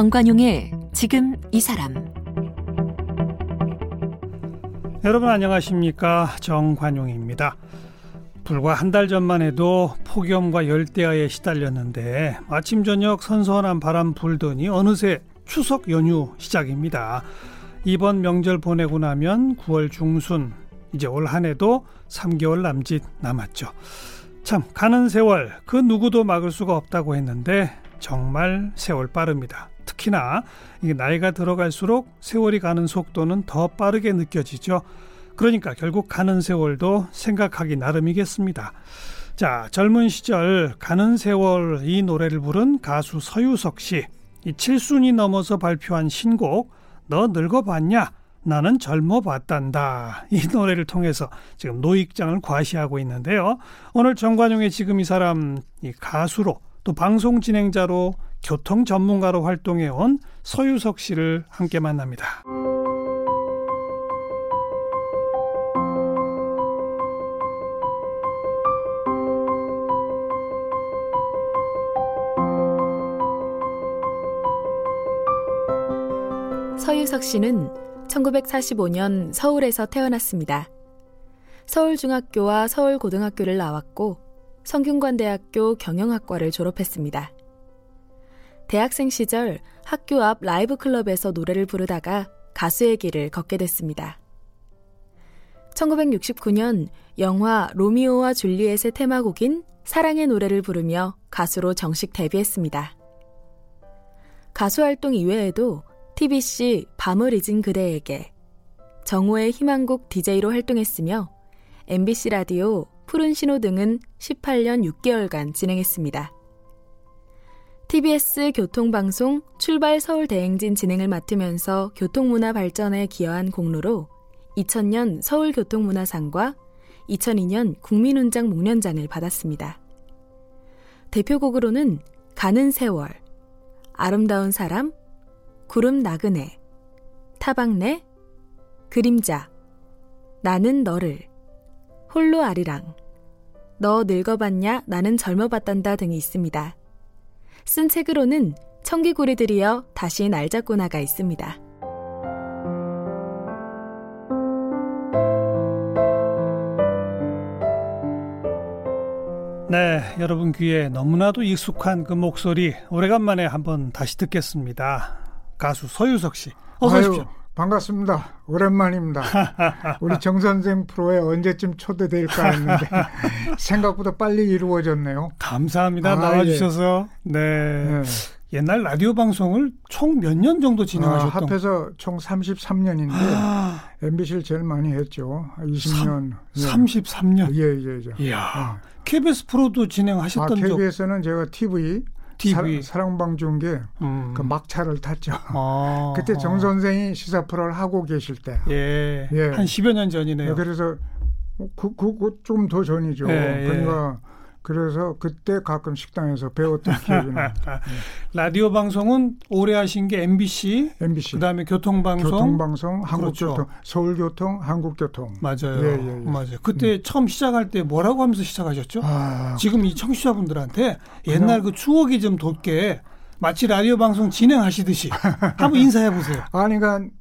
정관용의 지금 이 사람 여러분 안녕하십니까 정관용입니다. 불과 한 달 전만 해도 폭염과 열대야에 시달렸는데 아침 저녁 선선한 바람 불더니 어느새 추석 연휴 시작입니다. 이번 명절 보내고 나면 9월 중순 이제 올 한 해도 3개월 남짓 남았죠. 참 가는 세월 그 누구도 막을 수가 없다고 했는데 정말 세월 빠릅니다. 특히나 나이가 들어갈수록 세월이 가는 속도는 더 빠르게 느껴지죠. 그러니까 결국 가는 세월도 생각하기 나름이겠습니다. 자, 젊은 시절 가는 세월 이 노래를 부른 가수 서유석 씨. 이 7순이 넘어서 발표한 신곡 너 늙어봤냐? 나는 젊어봤단다. 이 노래를 통해서 지금 노익장을 과시하고 있는데요. 오늘 정관용의 지금 이 사람 이 가수로 또 방송 진행자로 교통 전문가로 활동해 온 서유석 씨를 함께 만납니다. 서유석 씨는 1945년 서울에서 태어났습니다. 서울중학교와 서울고등학교를 나왔고 성균관대학교 경영학과를 졸업했습니다. 대학생 시절 학교 앞 라이브 클럽에서 노래를 부르다가 가수의 길을 걷게 됐습니다. 1969년 영화 로미오와 줄리엣의 테마곡인 사랑의 노래를 부르며 가수로 정식 데뷔했습니다. 가수 활동 이외에도 TBC 밤을 잊은 그대에게 정호의 희망곡 DJ로 활동했으며 MBC 라디오 푸른 신호 등은 18년 6개월간 진행했습니다. TBS 교통방송 출발 서울 대행진 진행을 맡으면서 교통문화 발전에 기여한 공로로 2000년 서울교통문화상과 2002년 국민훈장 목련장을 받았습니다. 대표곡으로는 가는 세월, 아름다운 사람, 구름 나그네, 타박내, 그림자, 나는 너를, 홀로 아리랑, 너 늙어봤냐 나는 젊어봤단다 등이 있습니다. 쓴 책으로는 청기구리들이여 다시 날 잡고 나가 있습니다. 네, 여러분 귀에 너무나도 익숙한 그 목소리 오래간만에 한번 다시 듣겠습니다. 가수 서유석 씨, 어서 오십시오. 반갑습니다. 오랜만입니다. 우리 정 선생 프로에 언제쯤 초대될까 했는데 생각보다 빨리 이루어졌네요. 감사합니다. 아, 나와주셔서. 예. 네. 네. 옛날 라디오 방송을 총 몇 년 정도 진행하셨던? 아, 합해서 총 33년인데 아. MBC를 제일 많이 했죠. 20년. 3, 33년. 예, 예, 예. 이야. 어. KBS 프로도 진행하셨던 아, KBS는 제가 TV TV 사, 랑방중계 음. 그 막차를 탔죠. 아. 그때 정 선생이 시사 프로를 하고 계실 때. 예. 예. 한 10여 년 전이네요. 네, 그래서 그, 그, 그 좀 더 전이죠. 예, 예. 그러니까 그래서 그때 가끔 식당에서 배웠던 기억이 납니다. 라디오 방송은 오래 하신 게 MBC, MBC. 그다음에 교통방송, 교통방송, 한국교통, 그렇죠. 서울교통, 한국교통. 맞아요. 예, 예, 예. 맞아요. 그때 음. 처음 시작할 때 뭐라고 하면서 시작하셨죠? 아, 지금 이 청취자분들한테 옛날 그 추억이 좀 돋게 마치 라디오 방송 진행하시듯이 한번 인사해 보세요. 아니 그러니까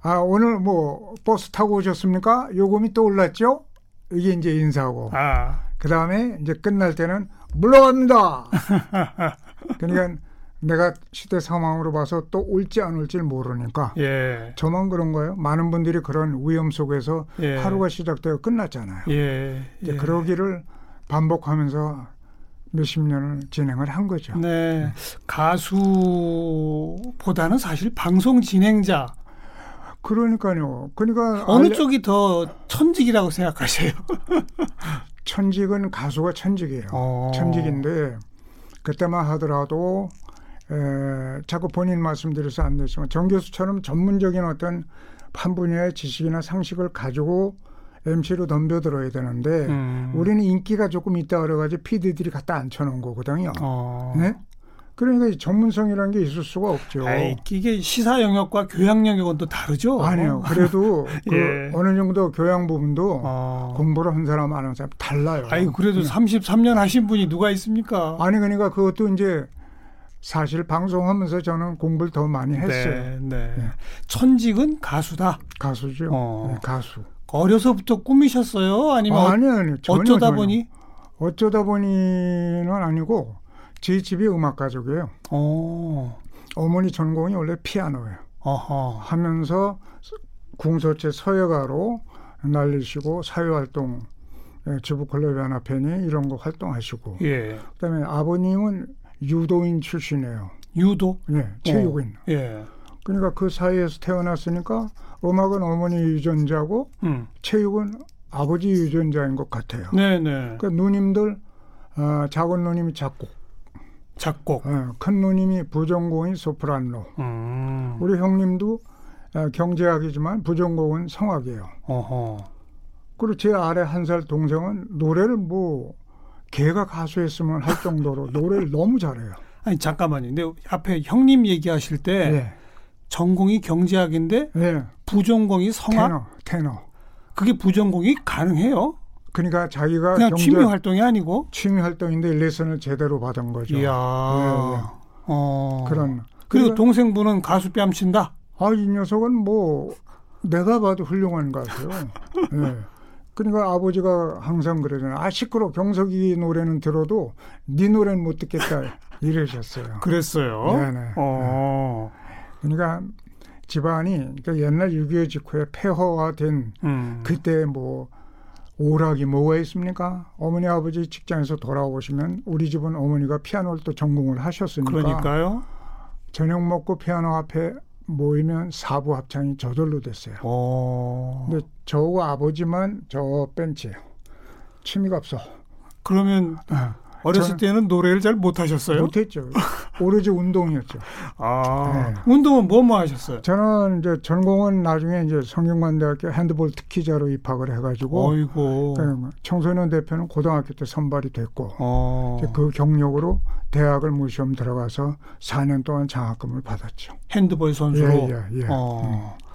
아 오늘 뭐 버스 타고 오셨습니까? 요금이 또 올랐죠? 이게 이제 인사하고. 아. 그 다음에 이제 끝날 때는 물러갑니다. 그러니까 내가 시대 상황으로 봐서 또 올지 안 올지 모르니까 예. 저만 그런 거예요. 많은 분들이 그런 위험 속에서 예. 하루가 시작되고 끝났잖아요. 예. 예. 그러기를 반복하면서 몇십 년을 진행을 한 거죠. 네. 가수보다는 사실 방송 진행자. 그러니까요. 그러니까 어느 알려... 쪽이 더 천직이라고 생각하세요? 천직은 가수가 천직이에요. 어. 천직인데 그때만 하더라도 에, 자꾸 본인 말씀드려서 안 됐지만 정 교수처럼 전문적인 어떤 한 분야의 지식이나 상식을 가지고 MC로 덤벼들어야 되는데 음. 우리는 인기가 조금 있다 그래가지고 PD들이 갖다 앉혀놓은 거거든요. 어. 네? 그러니까 전문성이라는 게 있을 수가 없죠. 에이, 이게 시사 영역과 교양 영역은 또 다르죠. 아니요. 그래도 그 예. 어느 정도 교양 부분도 어. 공부를 한 사람 안 한 사람 달라요. 아니 그래도 네. 33년 하신 분이 누가 있습니까? 아니 그러니까 그것도 이제 사실 방송하면서 저는 공부를 더 많이 네, 했어요. 네, 네. 네. 천직은 가수다. 가수죠. 어. 네, 가수. 어려서부터 꿈이셨어요? 아니면 아, 아니 아니 전혀, 어쩌다 전혀. 보니? 어쩌다 보니는 아니고 제 집이 음악 가족이에요. 오. 어. 어머니 전공이 원래 피아노예요. 어허. 하면서 궁서체 서예가로 날리시고 사회활동 예, 주부클럽 연합회니 이런 거 활동하시고 예. 그다음에 아버님은 유도인 출신이에요. 유도? 예, 체육인. 어. 예. 그러니까 그 사이에서 태어났으니까 음악은 어머니 유전자고 음. 체육은 아버지 유전자인 것 같아요. 네네. 그 누님들 어, 작은 누님이 작곡. 작곡. 어, 큰 누님이 부전공인 소프라노. 음. 우리 형님도 어, 경제학이지만 부전공은 성악이에요. 어허. 그리고 제 아래 한 살 동생은 노래를 뭐 걔가 가수했으면 할 정도로 노래를 너무 잘해요. 아니 잠깐만요. 근데 앞에 형님 얘기하실 때 네. 전공이 경제학인데 네. 부전공이 성악 테너, 테너. 그게 부전공이 가능해요? 그러니까 자기가 그냥 경제, 취미 활동이 아니고 취미 활동인데 레슨을 제대로 받은 거죠. 이야. 네, 네. 어. 그런 그리고 동생분은 가수 뺨친다. 아, 이 녀석은 뭐 내가 봐도 훌륭한 가수요. 네. 그러니까 아버지가 항상 그러잖아요. 아 시끄러. 경석이 노래는 들어도 네 노래는 못 듣겠다 이러셨어요. 그랬어요. 네네. 어. 그러니까 집안이 그러니까 옛날 6.25 직후에 폐허화된 음. 그때 뭐 오락이 뭐가 있습니까? 어머니 아버지 직장에서 돌아오시면 우리 집은 어머니가 피아노를 또 전공을 하셨으니까 그러니까요. 저녁 먹고 피아노 앞에 모이면 사부 합창이 저절로 됐어요. 오. 어. 근데 저하고 아버지만 저 벤치예요. 취미가 없어. 그러면 어. 어렸을 때는 노래를 잘 못하셨어요? 못했죠. 오로지 운동이었죠. 아, 네. 운동은 뭐뭐 뭐 하셨어요? 저는 이제 전공은 나중에 이제 성균관대학교 핸드볼 특기자로 입학을 해가지고, 어이고. 그 청소년 대표는 고등학교 때 선발이 됐고, 어. 그 경력으로 대학을 무시험 들어가서 4년 동안 장학금을 받았죠. 핸드볼 선수로. 예, 예, 예. 어. 음.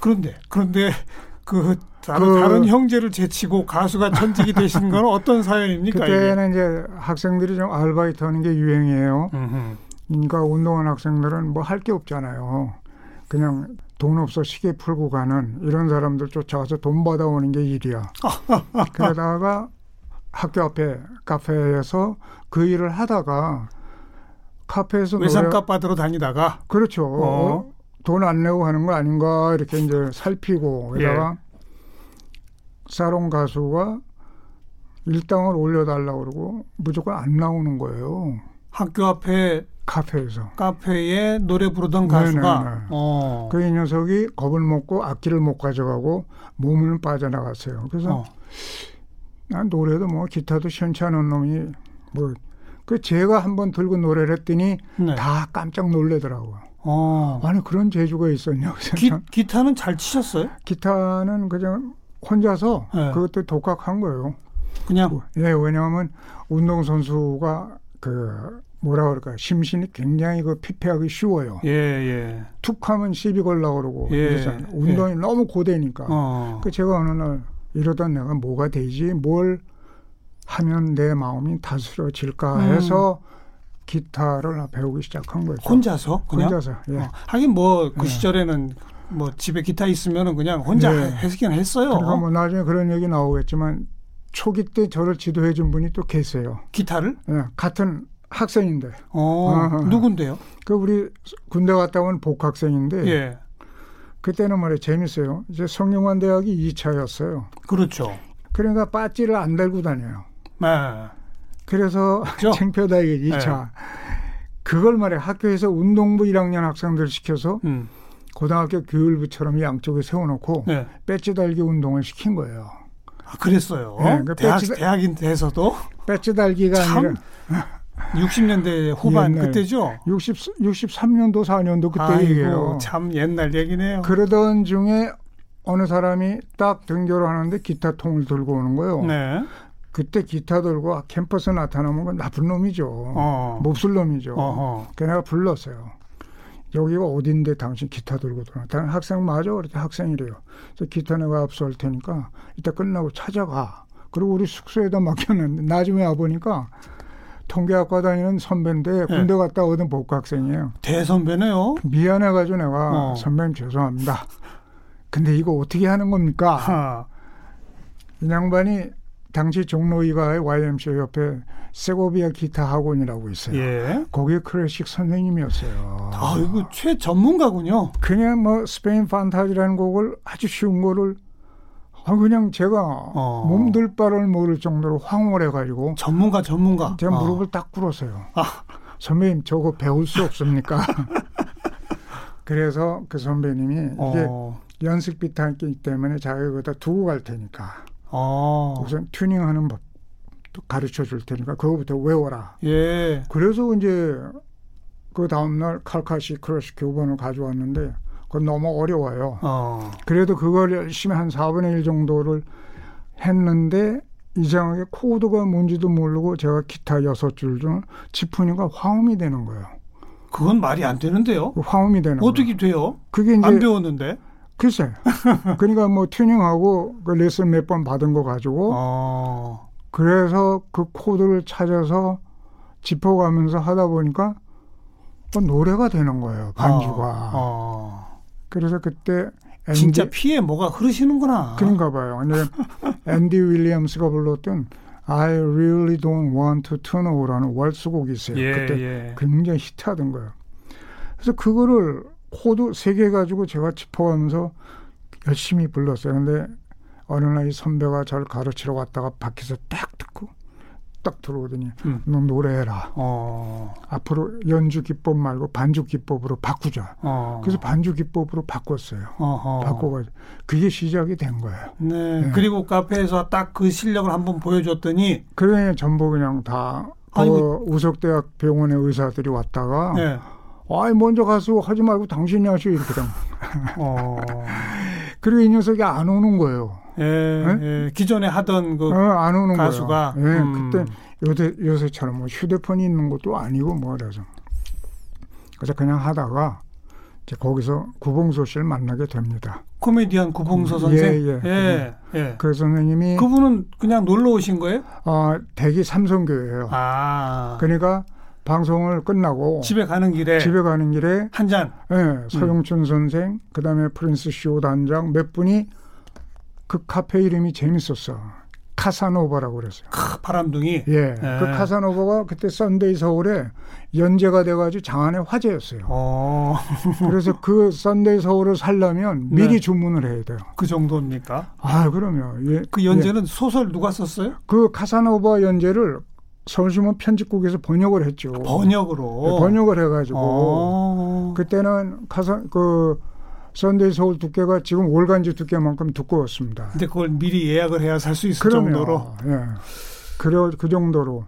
그런데 그런데 그 다른, 그, 다른 형제를 제치고 가수가 천직이 되신 건 어떤 사연입니까? 그때는 이게? 이제 학생들이 좀 아르바이트 하는 게 유행이에요. 그러니까 운동한 학생들은 뭐 할 게 없잖아요. 그냥 돈 없어 시계 풀고 가는 이런 사람들 쫓아가서 돈 받아오는 게 일이야. 그러다가 학교 앞에 카페에서 그 일을 하다가 카페에서 외상값 받으러 다니다가 그렇죠. 어. 돈 안 내고 하는 거 아닌가 이렇게 이제 살피고 게다가 예. 사롱 가수가 일당을 올려달라고 그러고 무조건 안 나오는 거예요. 학교 앞에 카페에서 카페에 노래 부르던 가수가 어. 그이 녀석이 겁을 먹고 악기를 못 가져가고 몸을 빠져나갔어요. 그래서 어. 난 노래도 뭐 기타도 시원치 않은 놈이 뭐 그 제가 한번 들고 노래를 했더니 네. 다 깜짝 놀래더라고요. 어. 아니 그런 재주가 있었냐. 기, 기타는 잘 치셨어요? 기타는 그냥 혼자서 네. 그것도 독학한 거예요. 그냥 예, 왜냐하면 운동 선수가 그 뭐라 그럴까 심신이 굉장히 그 피폐하기 쉬워요. 예, 예. 툭하면 시비 걸라 그러고 예, 그래서 운동이 예. 너무 고되니까. 어. 그 제가 어느 날 이러던 내가 뭐가 되지 뭘 하면 내 마음이 다스려질까 음. 해서 기타를 배우기 시작한 거죠. 혼자서? 그냥? 혼자서. 예. 어, 하긴 뭐그 예. 시절에는 뭐 집에 기타 있으면은 그냥 혼자 예. 해석이나 했어요. 그러니까 뭐 나중에 그런 얘기 나오겠지만 초기 때 저를 지도해 준 분이 또 계세요. 기타를? 예. 같은 학생인데. 어, 어, 누군데요? 그 우리 군대 갔다 온 복학생인데. 예. 그때는 말이야 재밌어요. 이제 성균관 대학이 2차였어요. 그렇죠. 그러니까 빠찌를 안 달고 다녀요. 네. 그래서 그렇죠? 창표다에게 2차. 네. 그걸 말해 학교에서 운동부 1학년 학생들 시켜서 음. 고등학교 교육부처럼 양쪽에 세워놓고 네. 배지 달기 운동을 시킨 거예요. 아, 그랬어요. 네, 그 대학, 배지, 대학인 돼서도 배지 달기가 아니라 60년대 후반 옛날, 그때죠? 60 63년도 4년도 그때 얘기예요. 참 옛날 얘기네요. 그러던 중에 어느 사람이 딱 등교를 하는데 기타 통을 들고 오는 거예요. 네. 그때 기타 들고 캠퍼스 나타나면 건 나쁜 놈이죠. 어. 몹쓸 놈이죠. 어허. 그 내가 불렀어요. 여기가 어딘데 당신 기타 들고 들어. 당 학생 맞아? 그랬더니 학생이래요. 그래서 기타 내가 압수할 테니까 이따 끝나고 찾아가. 그리고 우리 숙소에다 맡겼는데 나중에 와보니까 통계학과 다니는 선배인데 군대 갔다 오던 복학생이에요. 대선배네요. 미안해가지고 내가 어. 선배님 죄송합니다. 근데 이거 어떻게 하는 겁니까? 하. 이 양반이 당시 종로이가의 YMCA 옆에 세고비아 기타 학원이라고 있어요. 예. 거기 클래식 선생님이었어요. 아, 이거 최전문가군요. 그냥 뭐 스페인 판타지라는 곡을 아주 쉬운 거를 아 그냥 제가 어. 몸둘 바를 모를 정도로 황홀해가지고 전문가 전문가 제가 어. 무릎을 딱 꿇었어요. 아. 선배님 저거 배울 수 없습니까? 그래서 그 선배님이 이게 어. 연습비 타기 때문에 자기가 거기다 두고 갈 테니까 어. 우선 튜닝하는 법 가르쳐 줄 테니까 그거부터 외워라. 예. 그래서 이제 그 다음날 칼카시 크러쉬 교본을 가져왔는데 그건 너무 어려워요. 어. 그래도 그걸 열심히 한 4분의 1 정도를 했는데 이상하게 코드가 뭔지도 모르고 제가 기타 여섯 줄중 짚으니까 화음이 되는 거예요. 그건 말이 안 되는데요. 화음이 되는 어떻게 거예요. 돼요? 그게 이제 안 배웠는데. 글쎄. 그러니까 뭐 튜닝하고 그 레슨 몇 번 받은 거 가지고 어. 그래서 그 코드를 찾아서 짚어가면서 하다 보니까 또 노래가 되는 거예요. 반주가. 어. 어. 그래서 그때 앤디, 진짜 피에 뭐가 흐르시는구나. 그런가 봐요. 근데 앤디 윌리엄스가 불렀던 I really don't want to know라는 왈츠곡이 있어요. 예, 그때 예. 굉장히 히트하던 거예요. 그래서 그거를 코드 세 개 가지고 제가 짚어가면서 열심히 불렀어요. 근데 어느 날이 선배가 저를 가르치러 왔다가 밖에서 딱 듣고 딱 들어오더니 음. 너 노래해라. 어. 앞으로 연주 기법 말고 반주 기법으로 바꾸자. 어. 그래서 반주 기법으로 바꿨어요. 어허. 바꿔가지고 그게 시작이 된 거예요. 네. 네. 그리고 카페에서 딱 그 실력을 한번 보여줬더니 그래 전부 그냥 다 그 우석대학 병원의 의사들이 왔다가 네. 아이 먼저 가서 하지 말고 당신이 하시오 이렇게 된. 어. 그리고 이 녀석이 안 오는 거예요. 예, 네? 예. 기존에 하던 그 어, 안 오는 가수가 예, 음. 그때 요새 요새처럼 뭐 휴대폰이 있는 것도 아니고 뭐래서 그래서 그냥 하다가 이제 거기서 구봉서 씨를 만나게 됩니다. 코미디언 구봉서 음, 선생. 예, 예. 예, 예. 그 선생님이 그분은 그냥 놀러 오신 거예요? 아, 댁이 삼선교예요. 아. 그러니까 방송을 끝나고 집에 가는 길에 집에 가는 길에 한 잔. 예, 서영춘 음. 선생, 그다음에 프린스 쇼 단장 몇 분이 그 카페 이름이 재밌었어. 카사노바라고 그랬어요. 아, 바람둥이. 예. 예. 그 카사노바가 그때 썬데이 서울에 연재가 돼가지고 장안의 화제였어요. 어. 그래서 그 썬데이 서울을 살려면 미리 네. 주문을 해야 돼요. 그 정도입니까? 아, 그럼요. 예. 그 연재는 예. 소설 누가 썼어요? 그 카사노바 연재를 서울신문 편집국에서 번역을 했죠. 번역으로. 네, 번역을 해가지고 어. 그때는 카사 그 썬데이 서울 두께가 지금 월간지 두께만큼 두꺼웠습니다. 근데 그걸 미리 예약을 해야 살 수 있을 그럼요. 정도로. 예. 그래 그 정도로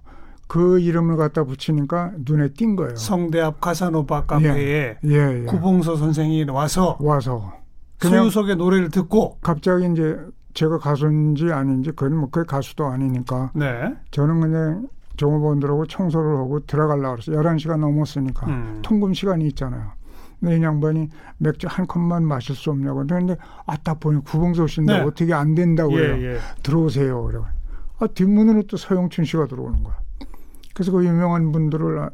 그 이름을 갖다 붙이니까 눈에 띈 거예요. 성대 앞 가사노바 카페에 예. 예, 예. 구봉서 선생이 와서 와서 소유석의 노래를 듣고 갑자기 이제 제가 가수인지 아닌지 그건 뭐 그 가수도 아니니까 네. 저는 그냥 종업원들하고 청소를 하고 들어가려고 그랬어요. 11시가 넘었으니까 음. 통금 시간이 있잖아요. 근데 이 양반이 맥주 한 컵만 마실 수 없냐고. 그런데 아딱 보니 구봉소 씨인데 네. 어떻게 안 된다고 예, 해요. 예. 들어오세요. 그래. 아, 뒷문으로 또 서영춘 씨가 들어오는 거야. 그래서 그 유명한 분들을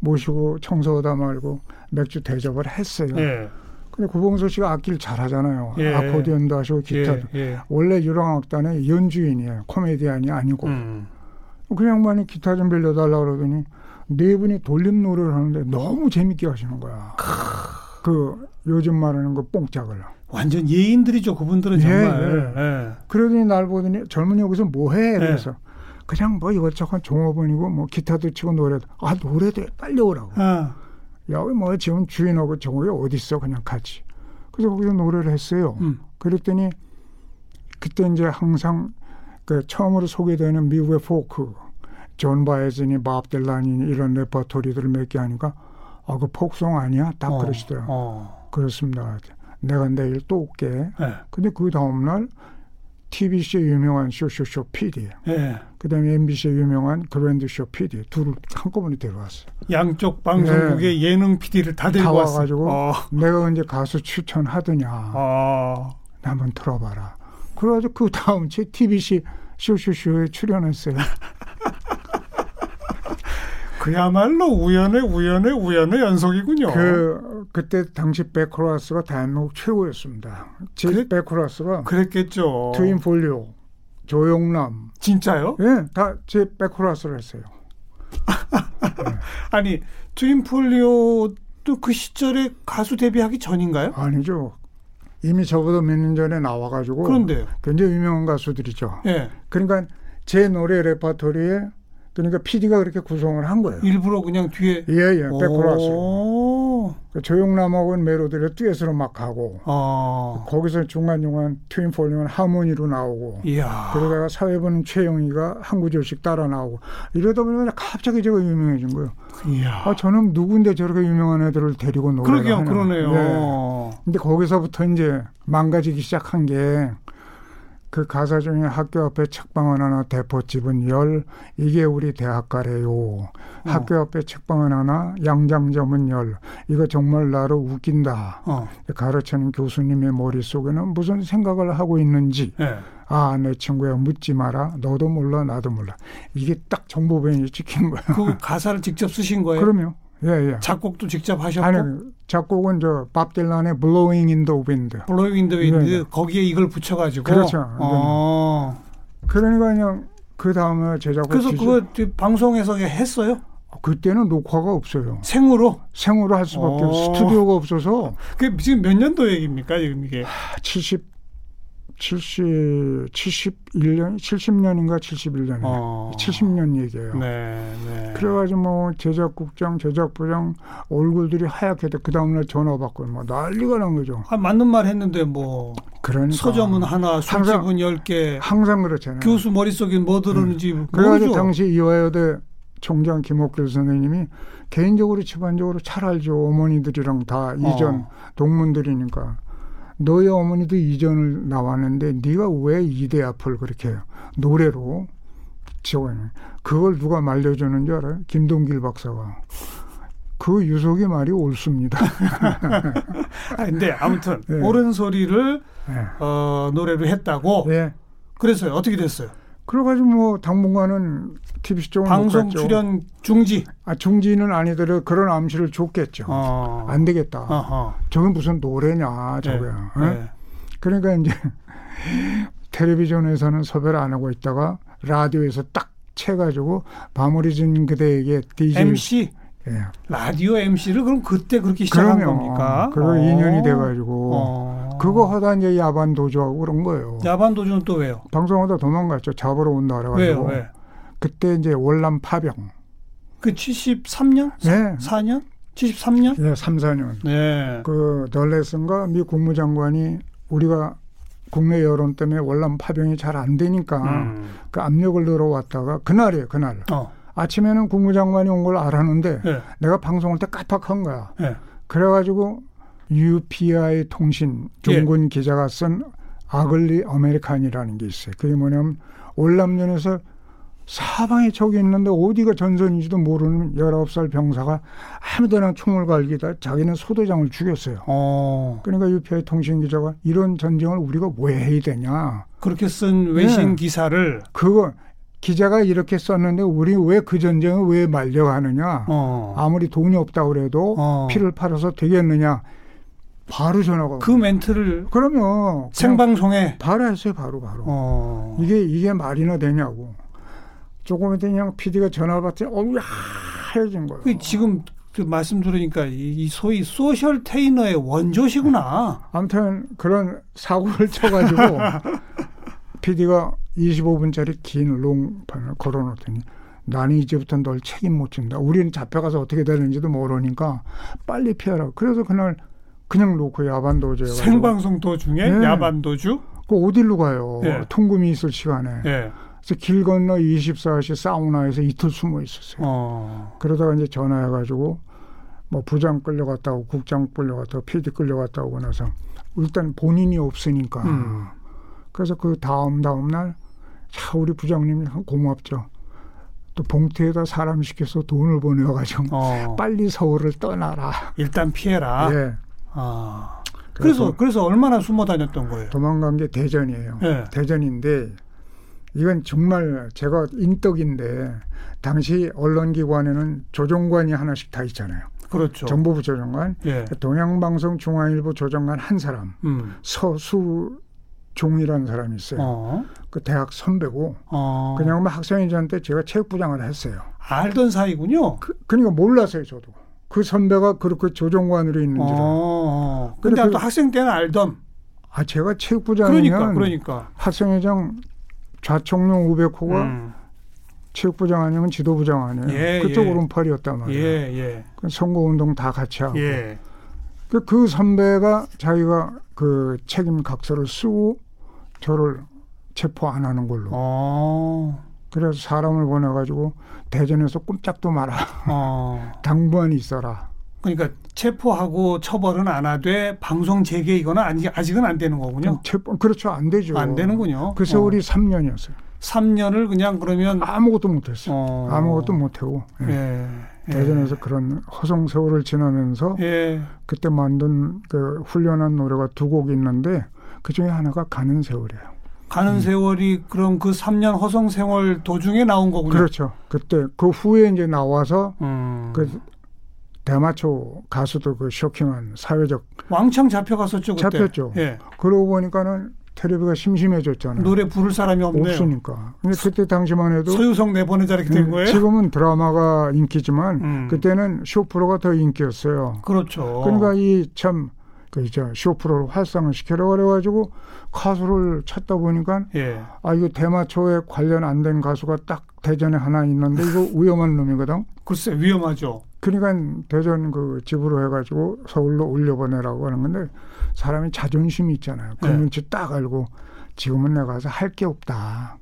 모시고 청소하다 말고 맥주 대접을 했어요. 예. 근데 구봉소 씨가 악기를 잘하잖아요. 예. 아코디언도 하시고 기타도. 예. 예. 원래 유랑악단의 연주인이에요. 코미디언이 아니고. 음. 그 양반이 기타 좀 빌려달라 그러더니 네 분이 돌림 노래를 하는데 너무 재밌게 하시는 거야. 그 요즘 말하는 거 뽕짝을. 완전 예인들이죠. 그분들은 정말. 예, 예. 예. 그러더니 날 보더니 젊은이 여기서 뭐해? 예. 그래서 그냥 뭐 이것저것 종업원이고 뭐 기타도 치고 노래도 아 노래도 빨리 오라고. 아. 여기 뭐 지금 주인하고 종업이 어디 있어? 그냥 같이. 그래서 거기서 노래를 했어요. 음. 그랬더니 그때 이제 항상 그 처음으로 소개되는 미국의 포크, 존 바에즈니, 밥 딜란이 이런 레퍼토리들을 몇 개 하니까 아, 그 포크송 아니야? 딱 어, 그러시더라고요. 어. 그렇습니다. 내가 내일 또 올게. 네. 근데 그 다음 날 TBC의 유명한 쇼쇼쇼 PD, 네. 그다음에 MBC의 유명한 그랜드쇼 PD 둘을 한꺼번에 데려왔어요. 양쪽 방송국의 네. 예능 PD를 다 데리고 다 와가지고 어. 내가 이제 가수 추천하더냐. 어. 한번 들어봐라. 그래가지고 그 다음 제 TBC 쇼쇼쇼에 출연했어요. 그야말로 우연의 우연의 우연의 연속이군요. 그 그때 당시 백코러스가 대한민국 최고였습니다. 제 그래, 백코러스가 그랬겠죠. 트윈 폴리오, 조용남. 진짜요? 예, 다제 백코러스를 했어요. 네. 아니 트윈 폴리오도 그 시절에 가수 데뷔하기 전인가요? 아니죠. 이미 저보다 몇 년 전에 나와가지고 그런데 굉장히 유명한 가수들이죠. 예. 그러니까 제 노래 레파토리에 그러니까 PD가 그렇게 구성을 한 거예요. 일부러 그냥 뒤에 예예 백코러 스. 그 조용남하고는 메로디를 듀엣으로 막 하고 어. 거기서 중간 중간 트윈 폴리면 하모니로 나오고 이야. 그러다가 사회보는 최영희가 한 구절씩 따라 나오고 이러다 보면 갑자기 제가 유명해진 거예요. 이야. 아 저는 누군데 저렇게 유명한 애들을 데리고 노래를 그러게요, 하나. 그러네요. 네. 근데 거기서부터 이제 망가지기 시작한 게 그 가사 중에 학교 앞에 책방은 하나 대포집은 열 이게 우리 대학가래요. 어. 학교 앞에 책방은 하나 양장점은 열 이거 정말 나를 웃긴다. 어. 가르치는 교수님의 머릿속에는 무슨 생각을 하고 있는지 네. 아, 내 친구야, 묻지 마라. 너도 몰라, 나도 몰라. 이게 딱 정보변이 찍힌 거예요. 그 가사를 직접 쓰신 거예요? 그럼요. 예, 예. 작곡도 직접 하셨고? 아니, 작곡은 저, 밥 딜란의 Blowing in the Wind. Blowing in the Wind. 예, 거기에 이걸 붙여가지고? 그렇죠. 어. 그러니까 그냥, 그 다음에 제작을. 그래서 그거 방송에서 했어요? 그때는 녹화가 없어요. 생으로? 생으로 할 수밖에 없어. 스튜디오가 없어서. 그 지금 몇 년도 얘기입니까, 지금 이게? 70, 70, 71년, 70년인가 71년에. 어. 70년 얘기예요. 네, 네. 그래가지고 뭐 제작국장, 제작부장 얼굴들이 하얗게 돼. 그 다음날 전화 받고 뭐 난리가 난 거죠. 아, 맞는 말 했는데 뭐. 그러니까. 서점은 하나, 술집은 열 개. 항상 그렇잖아요. 교수 머릿속에 뭐 들었는지 음. 그래가지고 당시 이화여대 총장 김옥길 선생님이 개인적으로 집안적으로 잘 알죠. 어머니들이랑 다 이전 어. 동문들이니까. 너희 어머니도 이전을 나왔는데 네가 왜 이대 앞을 그렇게 노래로 지어가냐. 그걸 누가 말려주는 줄 알아요? 김동길 박사가. 그 유속의 말이 옳습니다. 아, 근데 아무튼 네. 옳은 소리를 네. 어, 노래로 했다고. 네. 그래서요. 어떻게 됐어요? 그래가지고 뭐 당분간은 TV 쪽은 방송 출연 중지. 아 중지는 아니더라도 그런 암시를 줬겠죠. 어. 안 되겠다. 어허. 저게 무슨 노래냐 저게. 네. 네. 그러니까 이제 텔레비전에서는 섭외를 안 하고 있다가 라디오에서 딱 채가지고 바무리진 그대에게 DJ MC. 예. 라디오 MC를 그럼 그때 그렇게 시작한 그럼요. 겁니까? 그거 어. 2년이 돼가지고 어. 그거 하다 이제 야반 도주하고 그런 거예요. 야반 도주는 또 왜요? 방송하다 도망갔죠. 잡으러 온다 그래가지고. 왜요? 왜? 그때 이제 월남 파병. 그 73년? 네. 4년? 73년? 네, 3, 4년. 네. 그 덜레슨가 미 국무장관이 우리가 국내 여론 때문에 월남 파병이 잘 안 되니까 음. 그 압력을 늘어왔다가 그날이에요, 그날. 어. 아침에는 국무장관이 온 걸 알았는데 네. 내가 방송할 때 깜빡한 거야. 네. 그래가지고 UPI 통신 종군 예. 기자가 쓴 Ugly American이라는 게 있어요. 그게 뭐냐면 월남전에서 사방에 적이 있는데 어디가 전선인지도 모르는 19살 병사가 아무데나 총을 갈기다 자기는 소대장을 죽였어요. 어. 그러니까 UPI 통신 기자가 이런 전쟁을 우리가 왜 해야 되냐. 그렇게 쓴 외신 네. 기사를 그거 기자가 이렇게 썼는데 우리 왜 그 전쟁을 왜 말려가느냐. 어. 아무리 돈이 없다고 그래도 어. 피를 팔아서 되겠느냐. 바로 전화가 그 멘트를 그러면 생방송에 바로 했어요 바로 바로 어. 이게 이게 말이나 되냐고 조금 있더 그냥 PD가 전화 받더니 어우 하얘진 거예요 그 지금 그 말씀 들으니까 이, 이 소위 소셜 테이너의 원조시구나. 아무튼 그런 사고를 쳐가지고 PD가 25분짜리 긴 롱판을 걸어놓더니 나는 이제부터 널 책임 못 진다. 우리는 잡혀가서 어떻게 되는지도 모르니까 빨리 피하라. 그래서 그날 그냥 놓고 야반 도주에 생방송 도중에 네. 야반 도주? 그 어디로 가요? 예. 통금이 있을 시간에. 예. 그래서 길 건너 24시 사우나에서 이틀 숨어 있었어요. 어. 그러다가 이제 전화해가지고 뭐 부장 끌려갔다고 국장 끌려갔다고 PD 끌려갔다고 하고 나서 일단 본인이 없으니까 음. 그래서 그 다음 다음 날 야, 우리 부장님이 고맙죠. 또 봉투에다 사람 시켜서 돈을 보내가지고 어. 빨리 서울을 떠나라. 일단 피해라. 예. 아. 그래서 그래서 얼마나 숨어 다녔던 거예요? 도망간 게 대전이에요. 예. 대전인데 이건 정말 제가 인덕인데 당시 언론기관에는 조정관이 하나씩 다 있잖아요. 그렇죠. 정보부 조정관, 예. 동양방송 중앙일보 조정관 한 사람, 음. 서수종이라는 사람이 있어요. 어. 그 대학 선배고 어. 그냥 뭐 학생회장때 제가 체육부장을 했어요. 알던 사이군요. 그, 그러니까 몰랐어요, 저도. 그 선배가 그렇게 조정관으로 있는 줄. 어. 근데 그, 또 학생 때는 알던. 아 제가 체육부장이면 그러니까, 그러니까. 학생회장 좌총룡 우백호가 음. 체육부장 아니면 지도부장 아니에요. 예, 그쪽 예. 오른팔이었단 말이에요. 예, 예. 그 선거운동 다 같이 하고. 예. 그, 그 선배가 자기가 그 책임 각서를 쓰고 저를 체포 안 하는 걸로. 어. 그래서 사람을 보내가지고 대전에서 꼼짝도 마라. 어. 당부안이 있어라. 그러니까 체포하고 처벌은 안 하되 방송 재개 이거는 아직 아직은 안 되는 거군요. 체포 그렇죠 안 되죠. 안 되는군요. 그 세월이 어. 3년이었어요. 3년을 그냥 그러면 아무것도 못했어요. 어. 아무것도 못하고 예. 예. 예. 대전에서 그런 허송 세월을 지나면서 예. 그때 만든 그 훈련한 노래가 두 곡 있는데 그 중에 하나가 가는 세월이에요. 가는 음. 세월이 그럼 그 3년 허송 생활 도중에 나온 거군요. 그렇죠. 그때 그 후에 이제 나와서 음. 그 대마초 가수도 그 쇼킹한 사회적 왕창 잡혀갔었죠. 그때. 잡혔죠. 예. 그러고 보니까는 텔레비가 심심해졌잖아요. 노래 부를 사람이 없네요. 없으니까. 근데 그때 당시만 해도 소유성 내보내자 이렇게 된 음, 거예요? 지금은 드라마가 인기지만 음. 그때는 쇼프로가 더 인기였어요. 그렇죠. 그러니까 이 참 그 이제 쇼프로를 활성화 시켜라 그래가지고 가수를 찾다 보니까 예. 아 이거 대마초에 관련 안 된 가수가 딱 대전에 하나 있는데 이거 위험한 놈이거든. 글쎄 위험하죠. 그러니까 대전 그 집으로 해가지고 서울로 올려보내라고 하는 건데 사람이 자존심이 있잖아요. 그 예. 눈치 딱 알고 지금은 내가 가서 할 게 없다.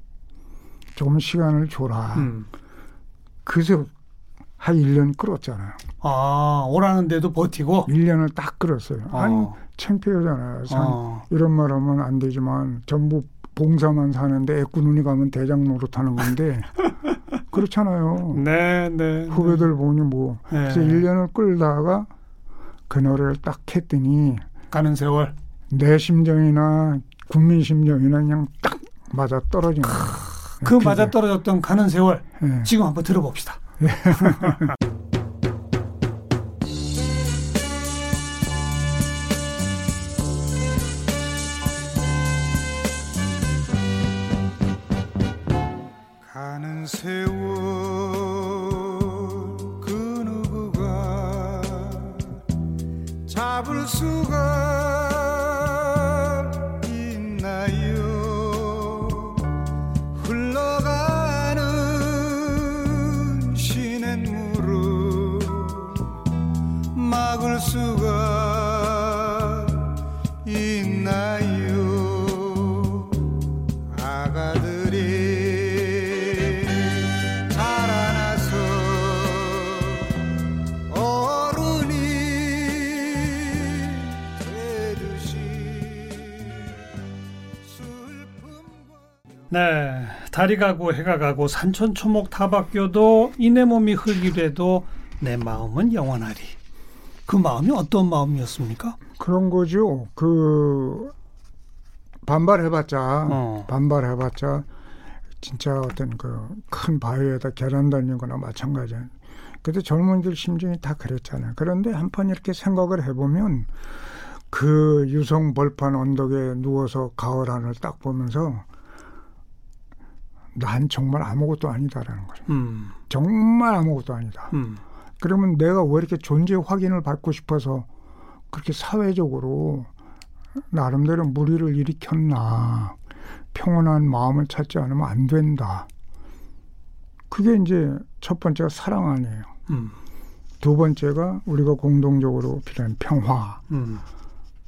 조금 시간을 줘라. 음. 그래서 한 1년 끌었잖아요. 아, 오라는데도 버티고? 1년을 딱 끌었어요. 아. 아니, 창피하잖아요. 아. 이런 말 하면 안 되지만 전부 봉사만 사는데 애꾸 눈이 가면 대장 노릇하는 건데 그렇잖아요. 네, 네. 후배들 네. 보니 뭐. 네. 그래서 1년을 끌다가 그 노래를 딱 했더니 가는 세월. 내 심정이나 국민 심정이나 그냥 딱 맞아 떨어지는 그 맞아 떨어졌던 가는 세월. 네. 지금 한번 들어봅시다. Yeah. 달이 가고 해가 가고 산천 초목 다 바뀌어도 이 내 몸이 흙이래도 내 마음은 영원하리. 그 마음이 어떤 마음이었습니까? 그런 거죠. 그 반발해봤자 어. 반발해봤자 진짜 어떤 그 큰 바위에다 계란 달린 거나 마찬가지야. 그때 젊은이들 심정이 다 그랬잖아요. 그런데 한번 이렇게 생각을 해보면 그 유성 벌판 언덕에 누워서 가을 하늘 딱 보면서 난 정말 아무것도 아니다라는 거죠. 음. 정말 아무것도 아니다. 음. 그러면 내가 왜 이렇게 존재 확인을 받고 싶어서 그렇게 사회적으로 나름대로 무리를 일으켰나. 평온한 마음을 찾지 않으면 안 된다. 그게 이제 첫 번째가 사랑 아니에요. 음. 두 번째가 우리가 공동적으로 필요한 평화. 음.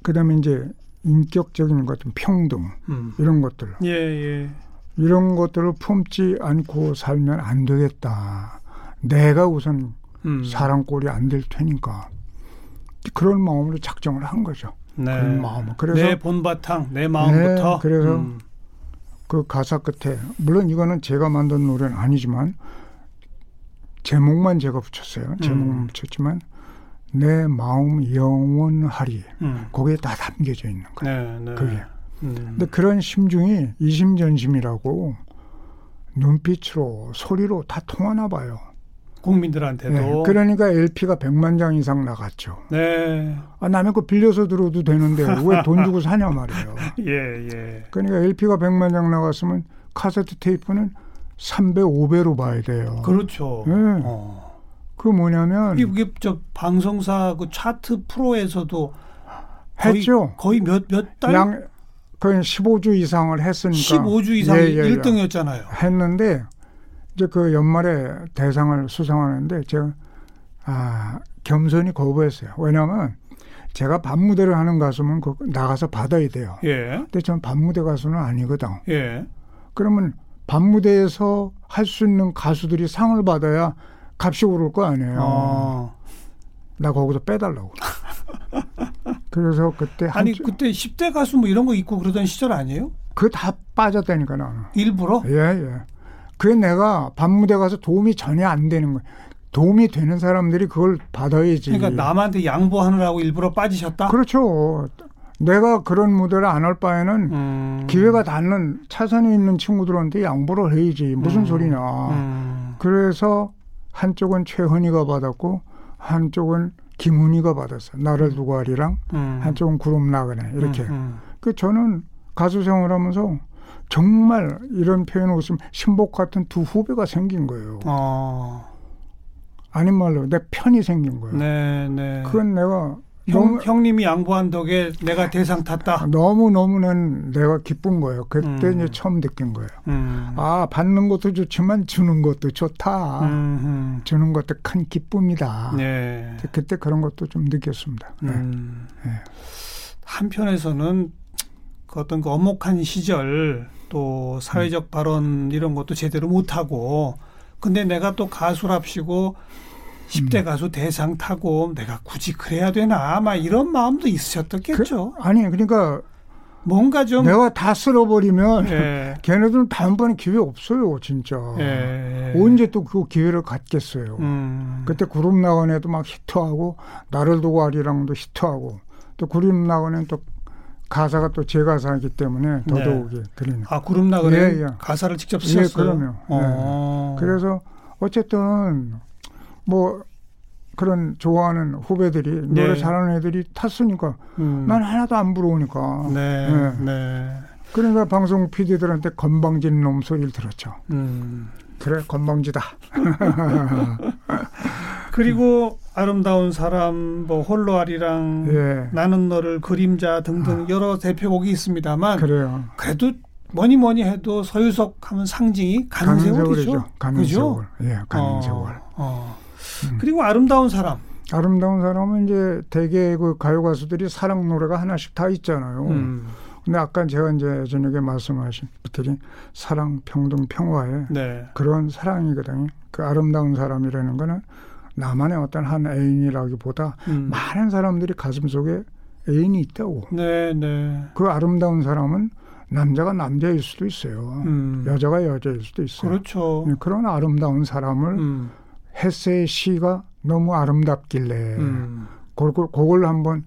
그 다음에 이제 인격적인 것 같은 평등. 음. 이런 것들. 예, 예. 이런 것들을 품지 않고 살면 안 되겠다. 내가 우선 음. 사람 꼴이 안 될 테니까 그런 마음으로 작정을 한 거죠. 네. 그런 마음. 그래서 내 본바탕, 내 마음부터. 네, 그래서 음. 그 가사 끝에 물론 이거는 제가 만든 노래는 아니지만 제목만 제가 붙였어요. 제목만 음. 붙였지만 내 마음 영원하리. 음. 거기에 다 담겨져 있는 거예요. 네, 네. 그게. 음. 근데 그런 심중이 이심전심이라고 눈빛으로 소리로 다 통하나 봐요. 국민들한테도. 네, 그러니까 LP가 100만 장 이상 나갔죠. 네. 아, 남의 거 빌려서 들어도 되는데 왜 돈 주고 사냐 말이에요. 예, 예. 그러니까 LP가 100만 장 나갔으면 카세트 테이프는 3배, 5배로 봐야 돼요. 그렇죠. 네. 어. 그 뭐냐면 이게 저 방송사 그 차트 프로에서도 거의, 했죠. 거의 몇몇 달? 양 거의 15주 이상을 했으니까 15주 이상 예, 예, 예. 1등이었잖아요. 했는데 이제 그 연말에 대상을 수상하는데 제가 아 겸손히 거부했어요. 왜냐하면 제가 밤무대를 하는 가수면 그 나가서 받아야 돼요. 예. 근데 저는 밤무대 가수는 아니거든. 예. 그러면 밤무대에서 할 수 있는 가수들이 상을 받아야 값이 오를 거 아니에요. 어. 나 거기서 빼달라고. 그래서 그때 아니 한 그때 10대 가수 뭐 이런 거 있고 그러던 시절 아니에요? 그 다 빠졌다니까 나는. 일부러? 예, 예. 그게 내가 밤무대 가서 도움이 전혀 안 되는 거야. 도움이 되는 사람들이 그걸 받아야지. 그러니까 남한테 양보하느라고 일부러 빠지셨다? 그렇죠. 내가 그런 무대를 안 할 바에는 음. 기회가 닿는 차선에 있는 친구들한테 양보를 해야지. 무슨 음. 소리냐. 음. 그래서 한쪽은 최헌이가 받았고 한쪽은 김훈이가 받았어요. 나를 두고 하리랑 음. 한쪽은 구름 나그네 이렇게. 음, 음. 그 저는 가수 생활하면서 정말 이런 표현을 웃으면 신복 같은 두 후배가 생긴 거예요. 어. 아닌 말로 내 편이 생긴 거예요. 네, 네. 그건 내가 형, 형님이 양보한 덕에 내가 대상 탔다. 너무 너무는 내가 기쁜 거예요. 그때 음. 이제 처음 느낀 거예요. 음. 아 받는 것도 좋지만 주는 것도 좋다. 음, 주는 것도 큰 기쁨이다. 음. 네. 그때 그런 것도 좀 느꼈습니다. 네. 음. 네. 한편에서는 그 어떤 그 엄혹한 시절 또 사회적 발언 이런 것도 제대로 못하고 근데 내가 또 가수랍시고 10대 가수 대상 타고 내가 굳이 그래야 되나 아마 이런 마음도 있으셨겠죠. 그, 아니 그러니까 뭔가 좀 내가 다 쓸어버리면 예. 걔네들은 다음번에 기회 없어요, 진짜. 예. 언제 또 그 기회를 갖겠어요. 음. 그때 구름 나원에도 막 히트하고 나를 두고 하리랑도 히트하고 또 구름 나원에는 또 가사가 또 제 가사이기 때문에 더더욱이 그리는. 아 구름 나그네 예, 예. 가사를 직접 예, 쓰셨어요. 그럼요. 어. 예. 그래서 어쨌든 뭐 그런 좋아하는 후배들이 노래 네. 잘하는 애들이 탔으니까 음. 난 하나도 안 부러우니까. 네, 예. 네. 그러니까 방송 PD들한테 건방진 놈 소리를 들었죠. 음. 그래 건방지다. 그리고 아름다운 사람, 뭐 홀로아리랑, 예. 나는 너를 그림자 등등 여러 대표곡이 있습니다만 그래요. 그래도 뭐니 뭐니 해도 서유석 하면 상징이 가는, 세월이죠. 가는? 세월. 예, 가는 어, 세월. 어. 음. 그리고 아름다운 사람. 아름다운 사람은 이제 대개 그 가요 가수들이 사랑 노래가 하나씩 다 있잖아요. 음. 근데 아까 제가 이제 저녁에 말씀하신 것들이 사랑, 평등, 평화의 네. 그런 사랑이거든요. 그 아름다운 사람이라는 거는 나만의 어떤 한 애인이라기보다 음. 많은 사람들이 가슴 속에 애인이 있다고. 네, 네. 그 아름다운 사람은 남자가 남자일 수도 있어요. 음. 여자가 여자일 수도 있어요. 그렇죠. 네, 그런 아름다운 사람을 음. 헤세의 시가 너무 아름답길래 음. 그걸, 그걸 한번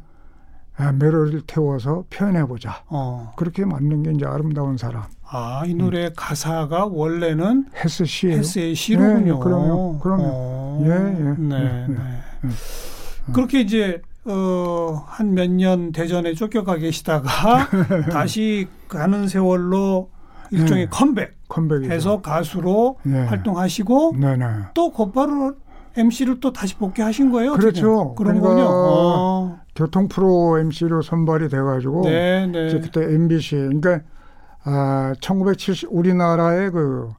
아, 메로디를 태워서 표현해보자. 어. 그렇게 만든 게 이제 아름다운 사람. 아, 이 노래 가사가 원래는 헤스 시예요. 헤스의 시로군요. 네, 그럼요, 그럼요. 어. 예, 예. 네, 네, 네. 네. 그렇게 이제 어, 한 몇 년 대전에 쫓겨가 계시다가 다시 가는 세월로 일종의 네. 컴백해서 컴백이죠. 가수로 네. 활동하시고 네네. 또 곧바로 MC를 또 다시 복귀하신 거예요. 그렇죠. 그런 그러니까 거군요. 어. 교통 프로 MC로 선발이 돼가지고 네, 이제 네. 그때 MBC 그러니까 아, 1970 우리나라의 그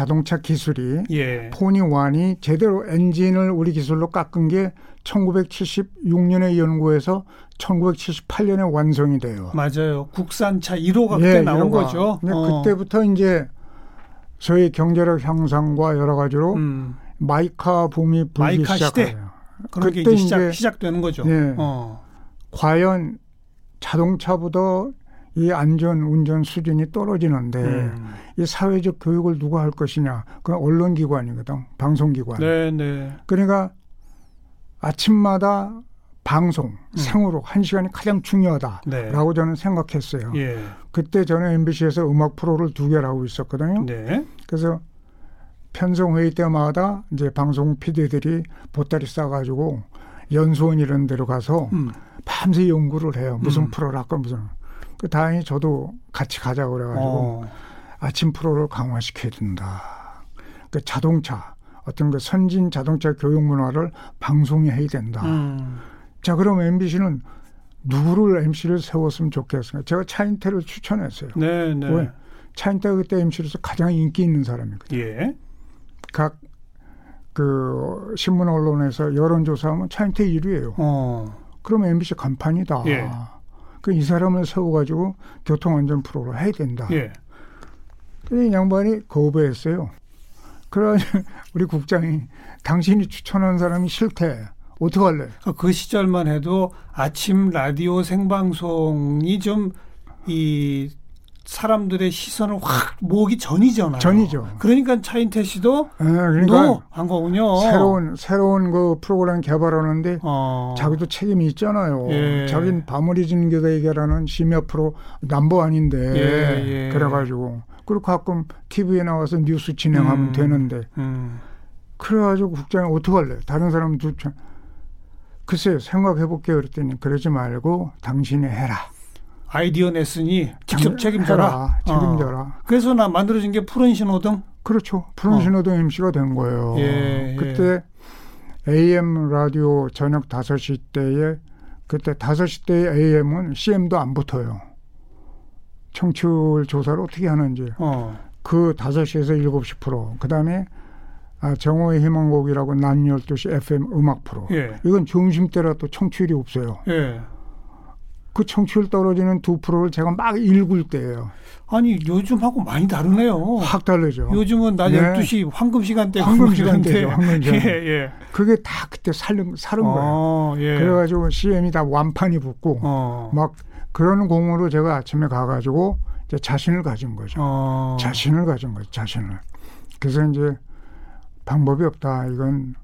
자동차 기술이 예. 포니 완이 제대로 엔진을 우리 기술로 깎은 게 1976년에 연구해서 1978년에 완성이 돼요. 맞아요. 국산차 1호가 그때 나온 예, 이러가. 거죠. 근데 어. 그때부터 이제 저희 경제력 향상과 여러 가지로 음. 마이카 붐이 불기 마이카 시대. 시작해요. 그런 게 그때 이제 시작, 이제- 시작 되는 거죠. 예. 어. 과연 자동차보다 이 안전 운전 수준이 떨어지는데 음. 이 사회적 교육을 누가 할 것이냐? 그건 언론기관이거든, 방송기관. 네, 네. 그러니까 아침마다 방송 생으로 한 시간이 가장 중요하다라고 네. 저는 생각했어요. 예. 그때 저는 MBC에서 음악 프로를 두 개를 하고 있었거든요. 네. 그래서 편성 회의 때마다 이제 방송 PD들이 보따리 싸가지고 연수원 이런 데로 가서 음. 밤새 연구를 해요. 무슨 음. 프로를 할까 무슨. 그 다행히 저도 같이 가자 그래가지고 어. 아침 프로를 강화시켜야 된다. 그 자동차 어떤 그 선진 자동차 교육 문화를 방송에 해야 된다. 음. 자 그럼 MBC는 누구를 MC를 세웠으면 좋겠어요. 제가 차인태를 추천했어요. 네, 네. 왜? 차인태가 그때 MC로서 가장 인기 있는 사람이거든요. 예. 각 그 신문 언론에서 여론조사하면 차인태 1위예요. 어. 그럼 MBC 간판이다. 예. 그 이 사람을 세워가지고 교통안전 프로를 해야 된다. 예. 이 양반이 거부했어요. 그래가지고 우리 국장이 당신이 추천한 사람이 싫대. 어떡할래? 그- 그 시절만 해도 아침 라디오 생방송이 좀이 사람들의 시선을 확 모으기 전이잖아요. 전이죠. 그러니까 차인태 씨도 예, 그러니까 no한 거군요. 새로운 새로운 그 프로그램 개발하는데 어. 자기도 책임이 있잖아요. 예. 자기는 밤을 잊은 그대에게라는 심야 프로 남보 아닌데 예, 예. 그래가지고 그리고 가끔 TV에 나와서 뉴스 진행하면 음. 되는데 음. 그래가지고 국장이 어떡할래? 다른 사람 두천 글쎄요 생각해볼게요 그랬더니 그러지 말고 당신이 해라. 아이디어 냈으니 직접 당- 책임져라. 해라. 책임져라. 어. 그래서 나 만들어진 게 푸른 신호등. 그렇죠. 푸른 어. 신호등 MC가 된 거예요. 예, 예. 그때 AM 라디오 저녁 5시 때에 그때 5시 때 AM은 CM도 안 붙어요. 청취율 조사를 어떻게 하는지. 어. 그 5시에서 7시 프로. 그 다음에 아, 정오의 희망곡이라고 낮 12시 FM 음악 프로. 예. 이건 점심때라 또 청취율이 없어요. 예. 그 청취율 떨어지는 두 프로를 제가 막 읽을 때예요. 아니 요즘하고 많이 다르네요. 확 다르죠. 요즘은 낮 네. 12시 황금 시간대 황금 시간대죠, 황금 시간대. 예, 예. 그게 다 그때 살른, 거예요. 어, 예. 그래가지고 CM이 다 완판이 붙고 어. 막 그런 공으로 제가 아침에 가가지고 이제 자신을 가진 거죠. 어. 자신을 가진 거죠. 자신을. 그래서 이제 방법이 없다. 이건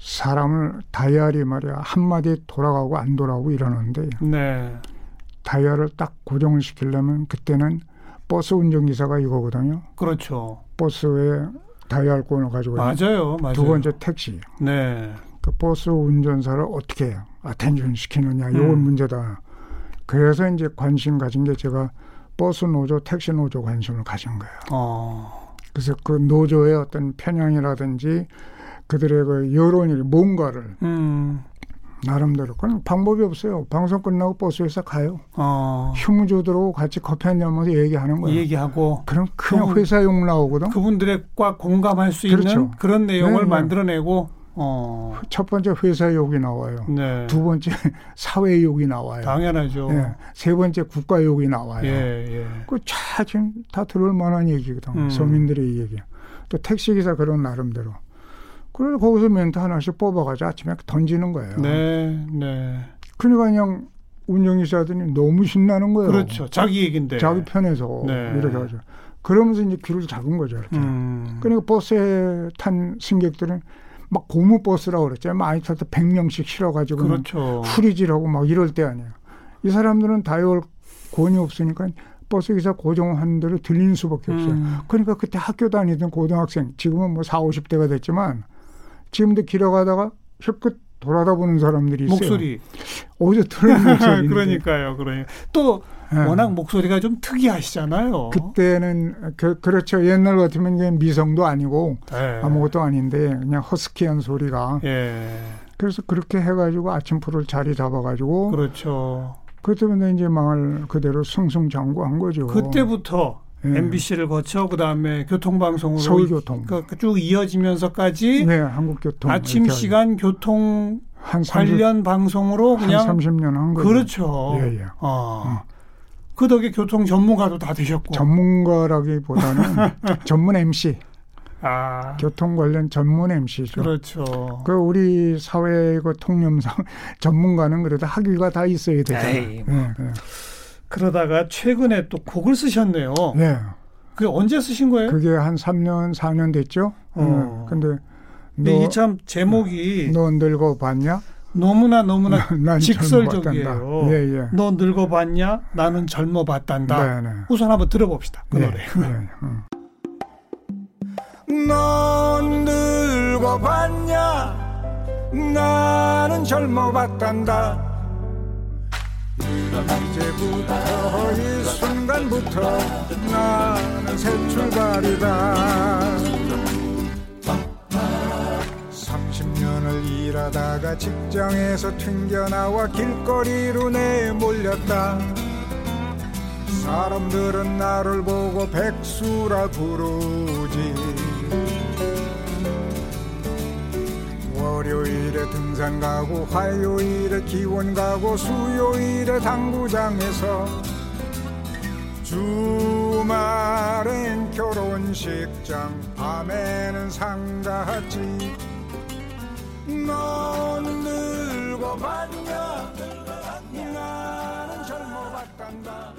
사람을 다이아리 말이야 한 마디 돌아가고 안 돌아오고 이러는데 네. 다이아를 딱 고정을 시키려면 그때는 버스 운전기사가 이거거든요. 그렇죠. 버스에 다이아권을 가지고 맞아요. 맞아요. 두 번째 택시. 네. 그 버스 운전사를 어떻게 아텐션 시키느냐 음. 문제다. 그래서 이제 관심 가진 게 제가 버스 노조, 택시 노조 관심을 가진 거예요. 어. 그래서 그 노조의 어떤 편향이라든지 그들의 그 여론이 뭔가를 음. 나름대로 그건 방법이 없어요. 방송 끝나고 버스에서 가요. 어. 휴무조들하고 같이 커피 한 잔 마서 얘기하는 거예요. 얘기하고 그럼 그냥 그분- 회사 욕 나오거든. 그분들의 과 공감할 수 있는 그렇죠. 그런 내용을 네, 네. 만들어내고 어. 첫 번째 회사 욕이 나와요. 네. 두 번째 사회 욕이 나와요. 당연하죠. 예, 세 번째 국가 욕이 나와요. 예, 예. 그차 지금 다 들을 만한 얘기거든. 음. 서민들의 얘기. 또 택시기사 그런 나름대로. 그래서 거기서 멘트 하나씩 뽑아가지고 아침에 던지는 거예요. 네, 네. 그러니까 그냥 운전기사들이 너무 신나는 거예요. 그렇죠. 자기 얘긴데. 자기 편에서 네. 이렇게 하죠. 그러면서 이제 귀를 잡은 거죠. 이렇게. 음. 그러니까 버스에 탄 승객들은 막 고무 버스라고 그랬죠. 많이 타서 100명씩 실어가지고 그렇죠. 후리질하고 막 이럴 때 아니에요. 이 사람들은 다이얼 권이 없으니까 버스 기사 고정하는 대로 들리는 수밖에 없어요. 음. 그러니까 그때 학교 다니던 고등학생, 지금은 뭐 4, 50대가 됐지만 지금도 길어가다가 힐끗 돌아다 보는 사람들이 있어요. 목소리. 어디서 들은 목소리. 그러니까요. 그러니까 또 네. 워낙 목소리가 좀 특이하시잖아요. 그때는 그, 그렇죠. 옛날 같으면 미성도 아니고 네. 아무것도 아닌데 그냥 허스키한 소리가. 예. 그래서 그렇게 해가지고 아침 프로를 자리 잡아가지고 그렇죠. 그때부터 이제 망을 그대로 승승장구한 거죠. 그때부터 예. MBC를 거쳐 그 다음에 교통방송으로 서울교통. 그- 그쭉 이어지면서까지 네, 한국교통 아침 시간 교통 한 30, 관련 방송으로 한 그냥 30년 한 거죠. 그렇죠. 예, 예. 어. 그 덕에 교통 전문가도 다 되셨고. 전문가라기보다는 전문 MC, 아. 교통 관련 전문 MC죠. 그렇죠. 그 우리 사회의 그 통념상 전문가는 그래도 학위가 다 있어야 되잖아요. 에이, 네, 네. 그러다가 최근에 또 곡을 쓰셨네요. 네. 그게 언제 쓰신 거예요? 그게 한 3년, 4년 됐죠. 어. 네. 근데 근데 너, 이참 제목이 너 늙어 봤냐? 너무나 너무나 직설적이에요. 예, 예. 너 늙어봤냐? 나는 젊어봤단다. 네, 네. 우선 한번 들어봅시다. 그 네, 노래. 네, 음. 넌 늙어봤냐? 나는 젊어봤단다. 이제부터 이 순간부터 나는 새 출발이다. 30년을 일하다가 직장에서 튕겨나와 길거리로 내몰렸다. 사람들은 나를 보고 백수라 부르지 월요일에 등산 가고 화요일에 기원 가고 수요일에 당구장에서 주말엔 결혼식장 밤에는 상가지. 넌 늙어봤냐? 나는 젊어봤단다.